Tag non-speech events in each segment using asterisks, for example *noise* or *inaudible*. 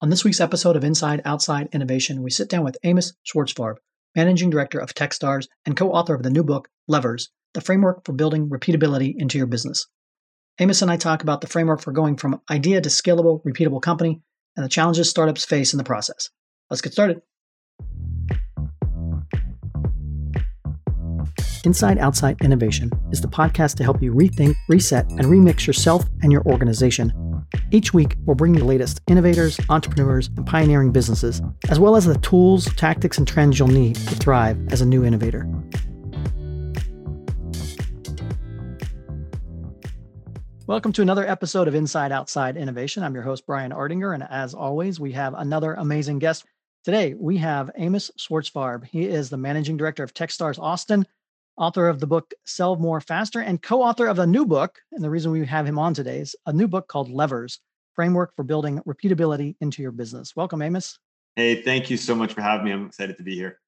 On this week's episode of Inside Outside Innovation, we sit down with Amos Schwartzfarb, Managing Director of Techstars and co author of the new book, Levers The Framework for Building Repeatability into Your Business. Amos and I talk about the framework for going from idea to scalable, repeatable company and the challenges startups face in the process. Let's get started. Inside Outside Innovation is the podcast to help you rethink, reset, and remix yourself and your organization each week, we'll bring you the latest innovators, entrepreneurs, and pioneering businesses, as well as the tools, tactics, and trends you'll need to thrive as a new innovator. Welcome to another episode of Inside Outside Innovation. I'm your host, Brian Ardinger, and as always, we have another amazing guest. Today, we have Amos Schwartzfarb. He is the managing director of Techstars Austin, author of the book Sell More Faster, and co author of a new book. And the reason we have him on today is a new book called Levers Framework for Building Repeatability into Your Business. Welcome, Amos. Hey, thank you so much for having me. I'm excited to be here.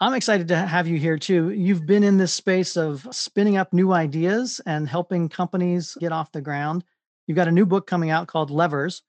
I'm excited to have you here too. You've been in this space of spinning up new ideas and helping companies get off the ground. You've got a new book coming out called Levers.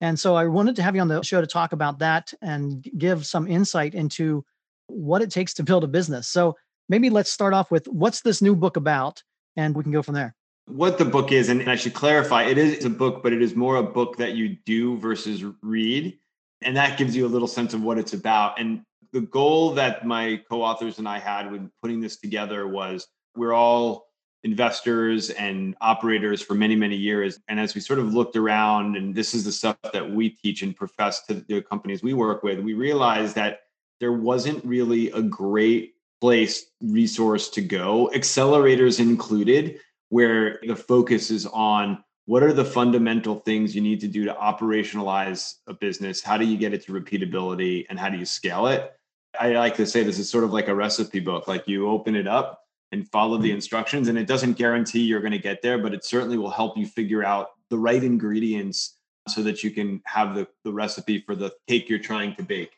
And so I wanted to have you on the show to talk about that and give some insight into what it takes to build a business. So maybe let's start off with what's this new book about? And we can go from there. What the book is and i should clarify it is a book but it is more a book that you do versus read. And that gives you a little sense of what it's about. And the goal that my co-authors and i had when putting this together was we're all investors and operators for many many years. And as we sort of looked around and this is the stuff that we teach and profess to the companies we work with we realized that there wasn't really a great place resource to go, accelerators included, where the focus is on what are the fundamental things you need to do to operationalize a business? How do you get it to repeatability and how do you scale it? I like to say this is sort of like a recipe book. Like you open it up and follow the mm-hmm. instructions, and it doesn't guarantee you're going to get there, but it certainly will help you figure out the right ingredients so that you can have the, the recipe for the cake you're trying to bake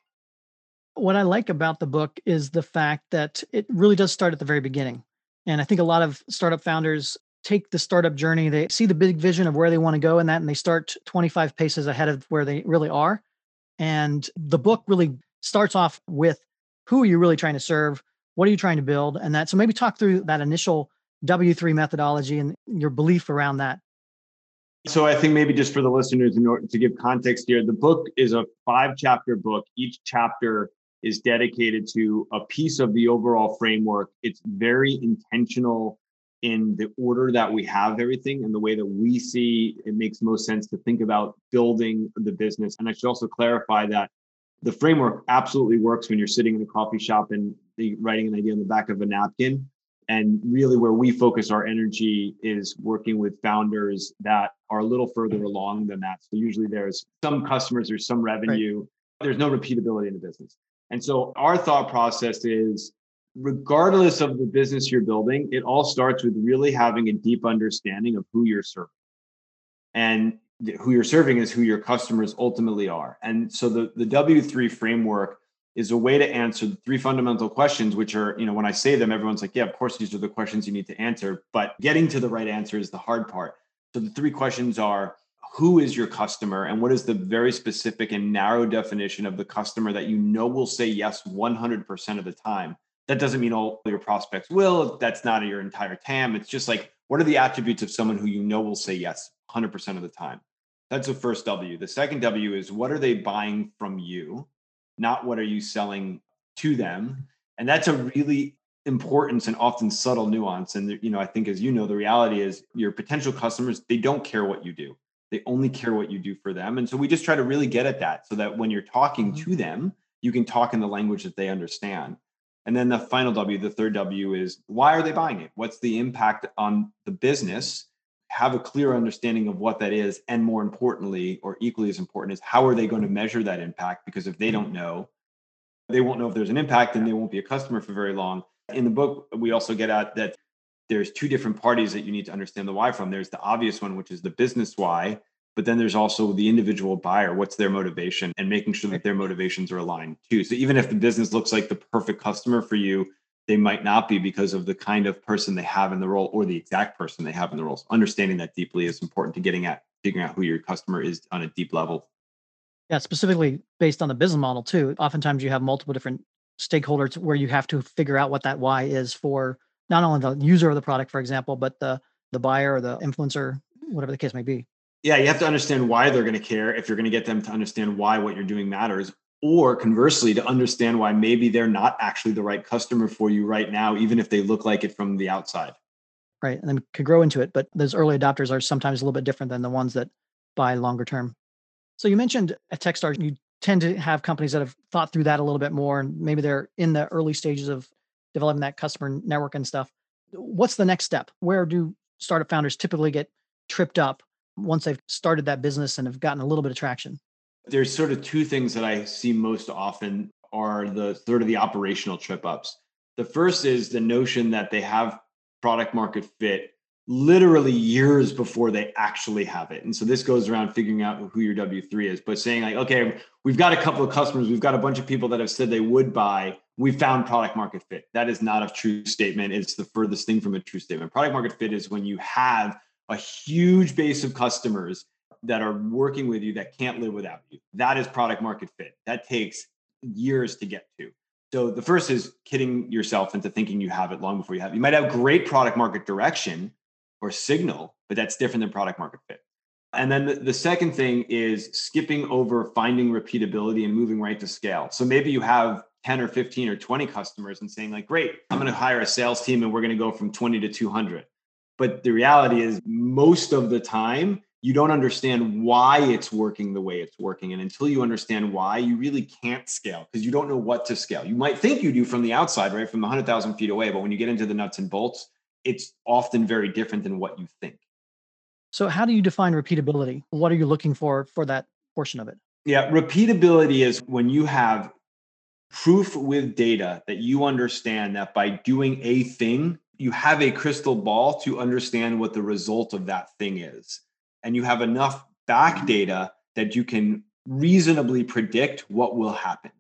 what I like about the book is the fact that it really does start at the very beginning. And I think a lot of startup founders take the startup journey, they see the big vision of where they want to go in that, and they start 25 paces ahead of where they really are. And the book really starts off with who are you really trying to serve? What are you trying to build? And that, so maybe talk through that initial W3 methodology and your belief around that. So I think maybe just for the listeners, in order to give context here, the book is a five chapter book. Each chapter is dedicated to a piece of the overall framework. It's very intentional in the order that we have everything and the way that we see it makes most sense to think about building the business. And I should also clarify that the framework absolutely works when you're sitting in a coffee shop and writing an idea on the back of a napkin. And really, where we focus our energy is working with founders that are a little further along than that. So, usually, there's some customers, there's some revenue, right. there's no repeatability in the business. And so our thought process is regardless of the business you're building, it all starts with really having a deep understanding of who you're serving. And who you're serving is who your customers ultimately are. And so the, the W3 framework is a way to answer the three fundamental questions, which are, you know, when I say them, everyone's like, yeah, of course, these are the questions you need to answer. But getting to the right answer is the hard part. So the three questions are who is your customer and what is the very specific and narrow definition of the customer that you know will say yes 100% of the time? That doesn't mean all your prospects will. That's not your entire tam. It's just like what are the attributes of someone who you know will say yes 100% of the time? That's the first w. The second w is what are they buying from you? Not what are you selling to them? And that's a really important and often subtle nuance. And you know i think as you know the reality is your potential customers they don't care what you do they only care what you do for them. And so we just try to really get at that so that when you're talking mm-hmm. to them, you can talk in the language that they understand. And then the final W, the third W is why are they buying it? What's the impact on the business? Have a clear understanding of what that is. And more importantly, or equally as important, is how are they going to measure that impact? Because if they don't know, they won't know if there's an impact and they won't be a customer for very long. In the book, we also get at that there's two different parties that you need to understand the why from. There's the obvious one, which is the business why, but then there's also the individual buyer. What's their motivation and making sure that their motivations are aligned too. So even if the business looks like the perfect customer for you, they might not be because of the kind of person they have in the role or the exact person they have in the role. So understanding that deeply is important to getting at figuring out who your customer is on a deep level. Yeah, specifically based on the business model too. Oftentimes you have multiple different stakeholders where you have to figure out what that why is for not only the user of the product, for example, but the the buyer or the influencer, whatever the case may be. Yeah, you have to understand why they're going to care if you're going to get them to understand why what you're doing matters, or conversely, to understand why maybe they're not actually the right customer for you right now, even if they look like it from the outside. Right. And then could grow into it. But those early adopters are sometimes a little bit different than the ones that buy longer term. So you mentioned at Techstars, you tend to have companies that have thought through that a little bit more, and maybe they're in the early stages of developing that customer network and stuff. What's the next step? Where do startup founders typically get tripped up once they've started that business and have gotten a little bit of traction? There's sort of two things that I see most often are the sort of the operational trip ups. The first is the notion that they have product market fit literally years before they actually have it. And so this goes around figuring out who your W3 is, but saying like, okay, we've got a couple of customers, we've got a bunch of people that have said they would buy, we found product market fit. That is not a true statement. It's the furthest thing from a true statement. Product market fit is when you have a huge base of customers that are working with you that can't live without you. That is product market fit. That takes years to get to. So the first is kidding yourself into thinking you have it long before you have it. You might have great product market direction, or signal, but that's different than product market fit. And then the, second thing is skipping over finding repeatability and moving right to scale. So maybe you have 10 or 15 or 20 customers and saying, like, great, I'm going to hire a sales team and we're going to go from 20 to 200. But the reality is, most of the time, you don't understand why it's working the way it's working. And until you understand why, you really can't scale because you don't know what to scale. You might think you do from the outside, right? From 100,000 feet away. But when you get into the nuts and bolts, it's often very different than what you think. So, how do you define repeatability? What are you looking for for that portion of it? Yeah, repeatability is when you have proof with data that you understand that by doing a thing, you have a crystal ball to understand what the result of that thing is. And you have enough back data that you can reasonably predict what will happen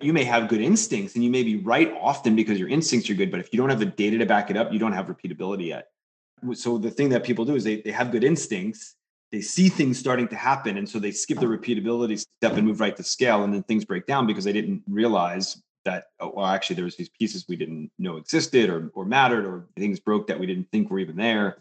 you may have good instincts and you may be right often because your instincts are good but if you don't have the data to back it up you don't have repeatability yet. So the thing that people do is they, they have good instincts they see things starting to happen and so they skip the repeatability step and move right to scale and then things break down because they didn't realize that oh, well actually there was these pieces we didn't know existed or, or mattered or things broke that we didn't think were even there.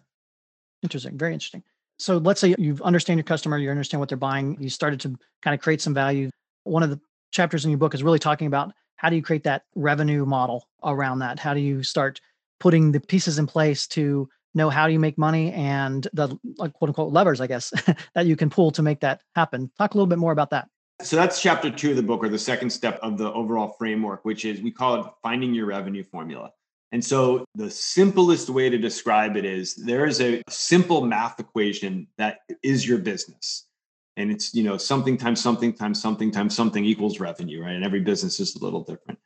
Interesting very interesting. So let's say you understand your customer you understand what they're buying you started to kind of create some value. One of the chapters in your book is really talking about how do you create that revenue model around that? How do you start putting the pieces in place to know how do you make money and the quote unquote levers, I guess, *laughs* that you can pull to make that happen. Talk a little bit more about that. So that's chapter two of the book, or the second step of the overall framework, which is we call it finding your revenue formula. And so the simplest way to describe it is there is a simple math equation that is your business and it's you know something times something times something times something equals revenue right? And every business is a little different.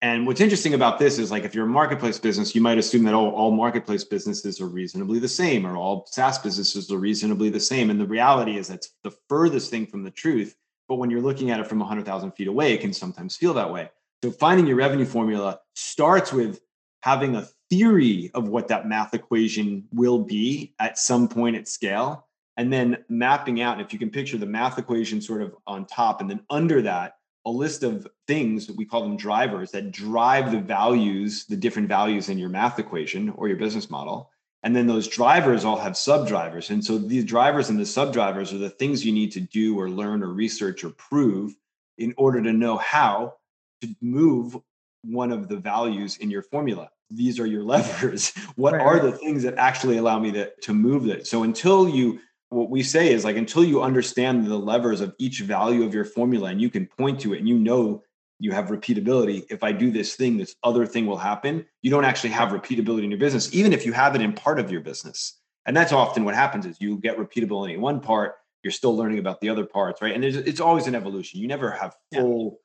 And what's interesting about this is like if you're a marketplace business you might assume that all, all marketplace businesses are reasonably the same or all saas businesses are reasonably the same. And the reality is that's the furthest thing from the truth. But when you're looking at it from 100000 feet away it can sometimes feel that way. So finding your revenue formula starts with having a theory of what that math equation will be at some point at scale and then mapping out if you can picture the math equation sort of on top and then under that a list of things we call them drivers that drive the values the different values in your math equation or your business model. And then those drivers all have subdrivers. And so these drivers and the subdrivers are the things you need to do or learn or research or prove in order to know how to move one of the values in your formula. These are your *laughs* levers. What right. are the things that actually allow me to, to move it? So until you what we say is like until you understand the levers of each value of your formula and you can point to it and you know you have repeatability if i do this thing this other thing will happen. You don't actually have repeatability in your business even if you have it in part of your business. And that's often what happens is you get repeatability in one part you're still learning about the other parts right? And it's always an evolution. You never have full yeah.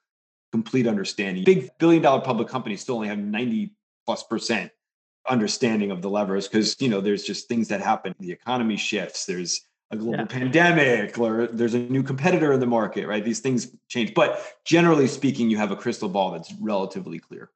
complete understanding. Big billion dollar public companies still only have 90 plus percent understanding of the levers because you know there's just things that happen. The economy shifts there's a global yeah. pandemic or there's a new competitor in the market, right? These things change. But generally speaking, you have a crystal ball that's relatively clear.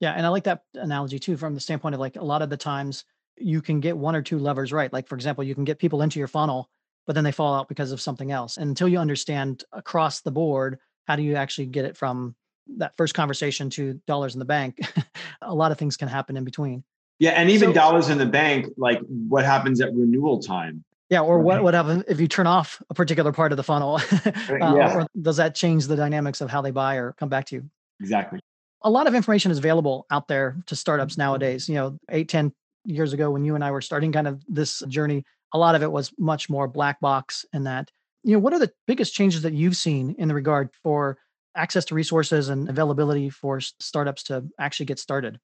Yeah. And I like that analogy too, from the standpoint of like a lot of the times you can get one or two levers right. Like, for example, you can get people into your funnel, but then they fall out because of something else. And until you understand across the board, how do you actually get it from that first conversation to dollars in the bank? *laughs* a lot of things can happen in between. Yeah, and even so, dollars in the bank, like what happens at renewal time? Yeah, or what would happen if you turn off a particular part of the funnel? *laughs* uh, yeah. Or does that change the dynamics of how they buy or come back to you? Exactly. A lot of information is available out there to startups nowadays. You know, eight, 10 years ago when you and I were starting kind of this journey, a lot of it was much more black box and that. You know, what are the biggest changes that you've seen in the regard for access to resources and availability for startups to actually get started?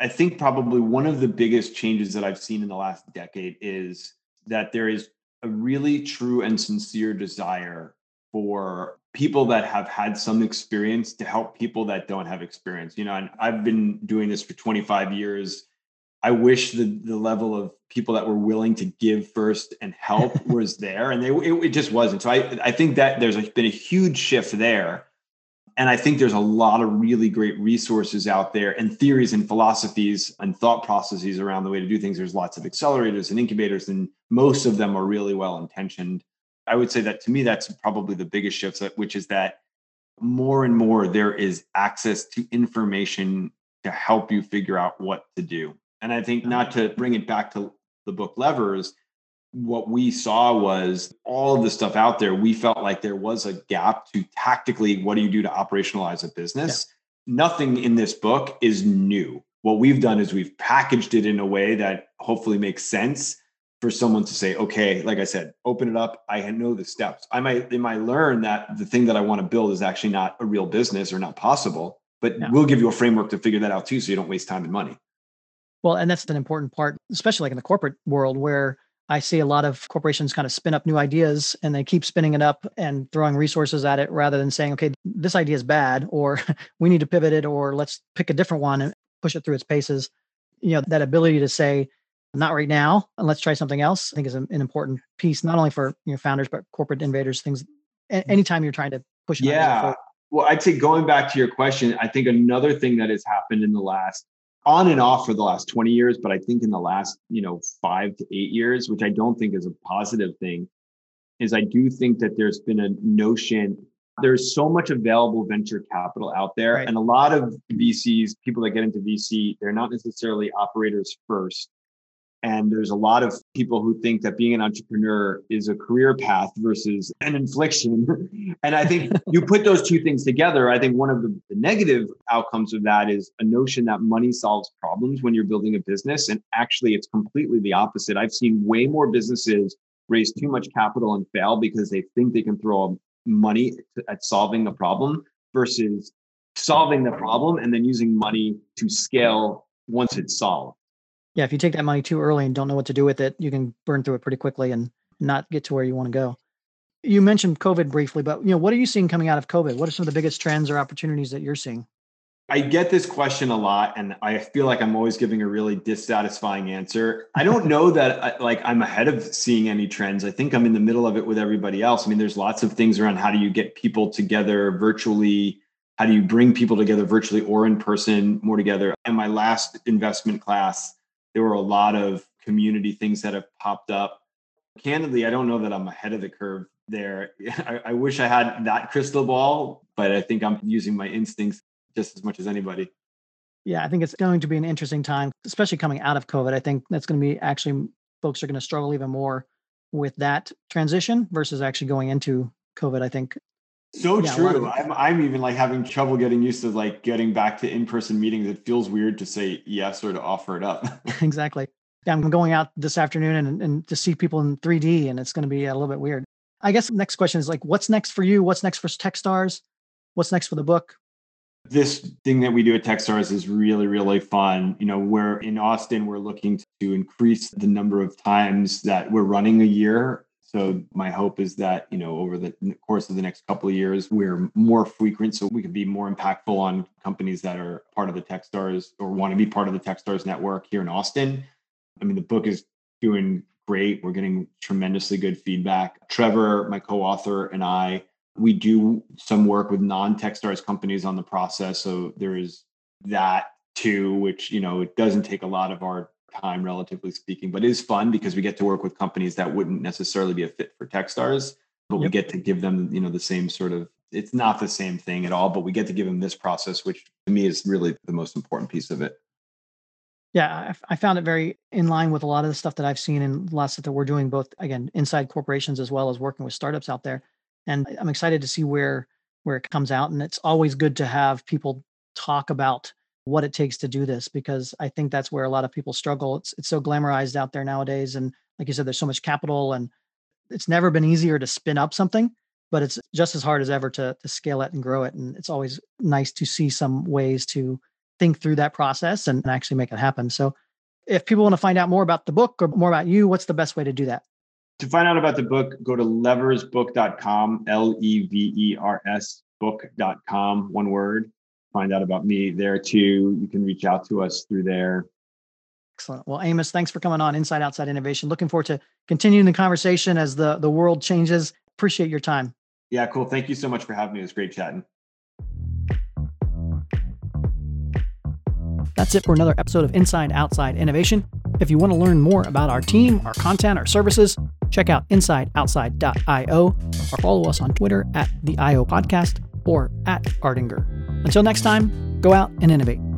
I think probably one of the biggest changes that I've seen in the last decade is that there is a really true and sincere desire for people that have had some experience to help people that don't have experience. You know, and I've been doing this for 25 years. I wish the the level of people that were willing to give first and help *laughs* was there, and they it, it, just wasn't. So I I think that there's been a huge shift there, and I think there's a lot of really great resources out there and theories and philosophies and thought processes around the way to do things. There's lots of accelerators and incubators, and most of them are really well intentioned. I would say that to me, that's probably the biggest shift, which is that more and more there is access to information to help you figure out what to do. And I think not mm-hmm. to bring it back to the book Levers, what we saw was all of the stuff out there. We felt like there was a gap to tactically what do you do to operationalize a business? Yeah. Nothing in this book is new. What we've done is we've packaged it in a way that hopefully makes sense for someone to say, okay, like I said, open it up. I know the steps. I might they might learn that the thing that I want to build is actually not a real business or not possible, but yeah. we'll give you a framework to figure that out too, so you don't waste time and money. Well, and that's an important part, especially like in the corporate world where I see a lot of corporations kind of spin up new ideas and they keep spinning it up and throwing resources at it rather than saying, okay, this idea is bad, or *laughs* we need to pivot it, or let's pick a different one and push it through its paces. You know, that ability to say, not right now, and let's try something else, I think is an important piece, not only for you know, founders, but corporate innovators, things, mm-hmm. anytime you're trying to push. Yeah. Well, I'd say going back to your question, I think another thing that has happened in the last on and off for the last 20 years, but I think in the last, you know, five to eight years, which I don't think is a positive thing, is I do think that there's been a notion there's so much available venture capital out there. Right. And a lot of VCs, people that get into VC, they're not necessarily operators first. And there's a lot of people who think that being an entrepreneur is a career path versus an infliction. *laughs* and I think *laughs* you put those two things together. I think one of the, the, negative outcomes of that is a notion that money solves problems when you're building a business. And actually, it's completely the opposite. I've seen way more businesses raise too much capital and fail because they think they can throw money at solving the problem versus solving the problem and then using money to scale once it's solved yeah, if you take that money too early and don't know what to do with it, you can burn through it pretty quickly and not get to where you want to go. You mentioned COVID briefly, but you know, what are you seeing coming out of COVID? What are some of the biggest trends or opportunities that you're seeing? I get this question a lot, and I feel like I'm always giving a really dissatisfying answer. I don't know *laughs* that I, like I'm ahead of seeing any trends. I think I'm in the middle of it with everybody else. I mean, there's lots of things around how do you get people together virtually? How do you bring people together virtually or in person more together? In my last investment class, there were a lot of community things that have popped up. Candidly, I don't know that I'm ahead of the curve there. *laughs* I, I wish I had that crystal ball, but I think I'm using my instincts just as much as anybody. Yeah, I think it's going to be an interesting time, especially coming out of COVID. I think that's going to be actually folks are going to struggle even more with that transition versus actually going into COVID. I think so yeah, true. I'm I'm even like having trouble getting used to like getting back to in-person meetings. It feels weird to say yes or to offer it up. *laughs* exactly. I'm going out this afternoon and, and to see people in 3D and it's going to be a little bit weird. I guess next question is like what's next for you? What's next for Techstars? What's next for the book? This thing that we do at Techstars is really, really fun. You know, we're in Austin, we're looking to increase the number of times that we're running a year so my hope is that you know over the course of the next couple of years, we're more frequent, so we can be more impactful on companies that are part of the TechStars or want to be part of the TechStars network here in Austin. I mean, the book is doing great. We're getting tremendously good feedback. Trevor, my co-author, and I, we do some work with non-TechStars companies on the process. So there is that too, which you know it doesn't take a lot of our time, relatively speaking, but it is fun because we get to work with companies that wouldn't necessarily be a fit for Techstars, but yep. we get to give them, you know, the same sort of it's not the same thing at all, but we get to give them this process, which to me is really the most important piece of it. Yeah, I, I found it very in line with a lot of the stuff that I've seen and lots that we're doing, both again inside corporations as well as working with startups out there. And I'm excited to see where where it comes out. And it's always good to have people talk about what it takes to do this because I think that's where a lot of people struggle. It's it's so glamorized out there nowadays, and like you said, there's so much capital, and it's never been easier to spin up something but it's just as hard as ever to, to scale it and grow it. And it's always nice to see some ways to think through that process and, and actually make it happen. So if people want to find out more about the book or more about you, what's the best way to do that? To find out about the book, go to leversbook.com, L E V E R S book.com, one word. Find out about me there too. You can reach out to us through there. Excellent. Well, Amos, thanks for coming on Inside Outside Innovation. Looking forward to continuing the conversation as the, the world changes. Appreciate your time. Yeah, cool. Thank you so much for having me. It was great chatting. That's it for another episode of Inside Outside Innovation. If you want to learn more about our team, our content, our services, check out insideoutside.io or follow us on Twitter at the IO Podcast or at Ardinger. Until next time, go out and innovate.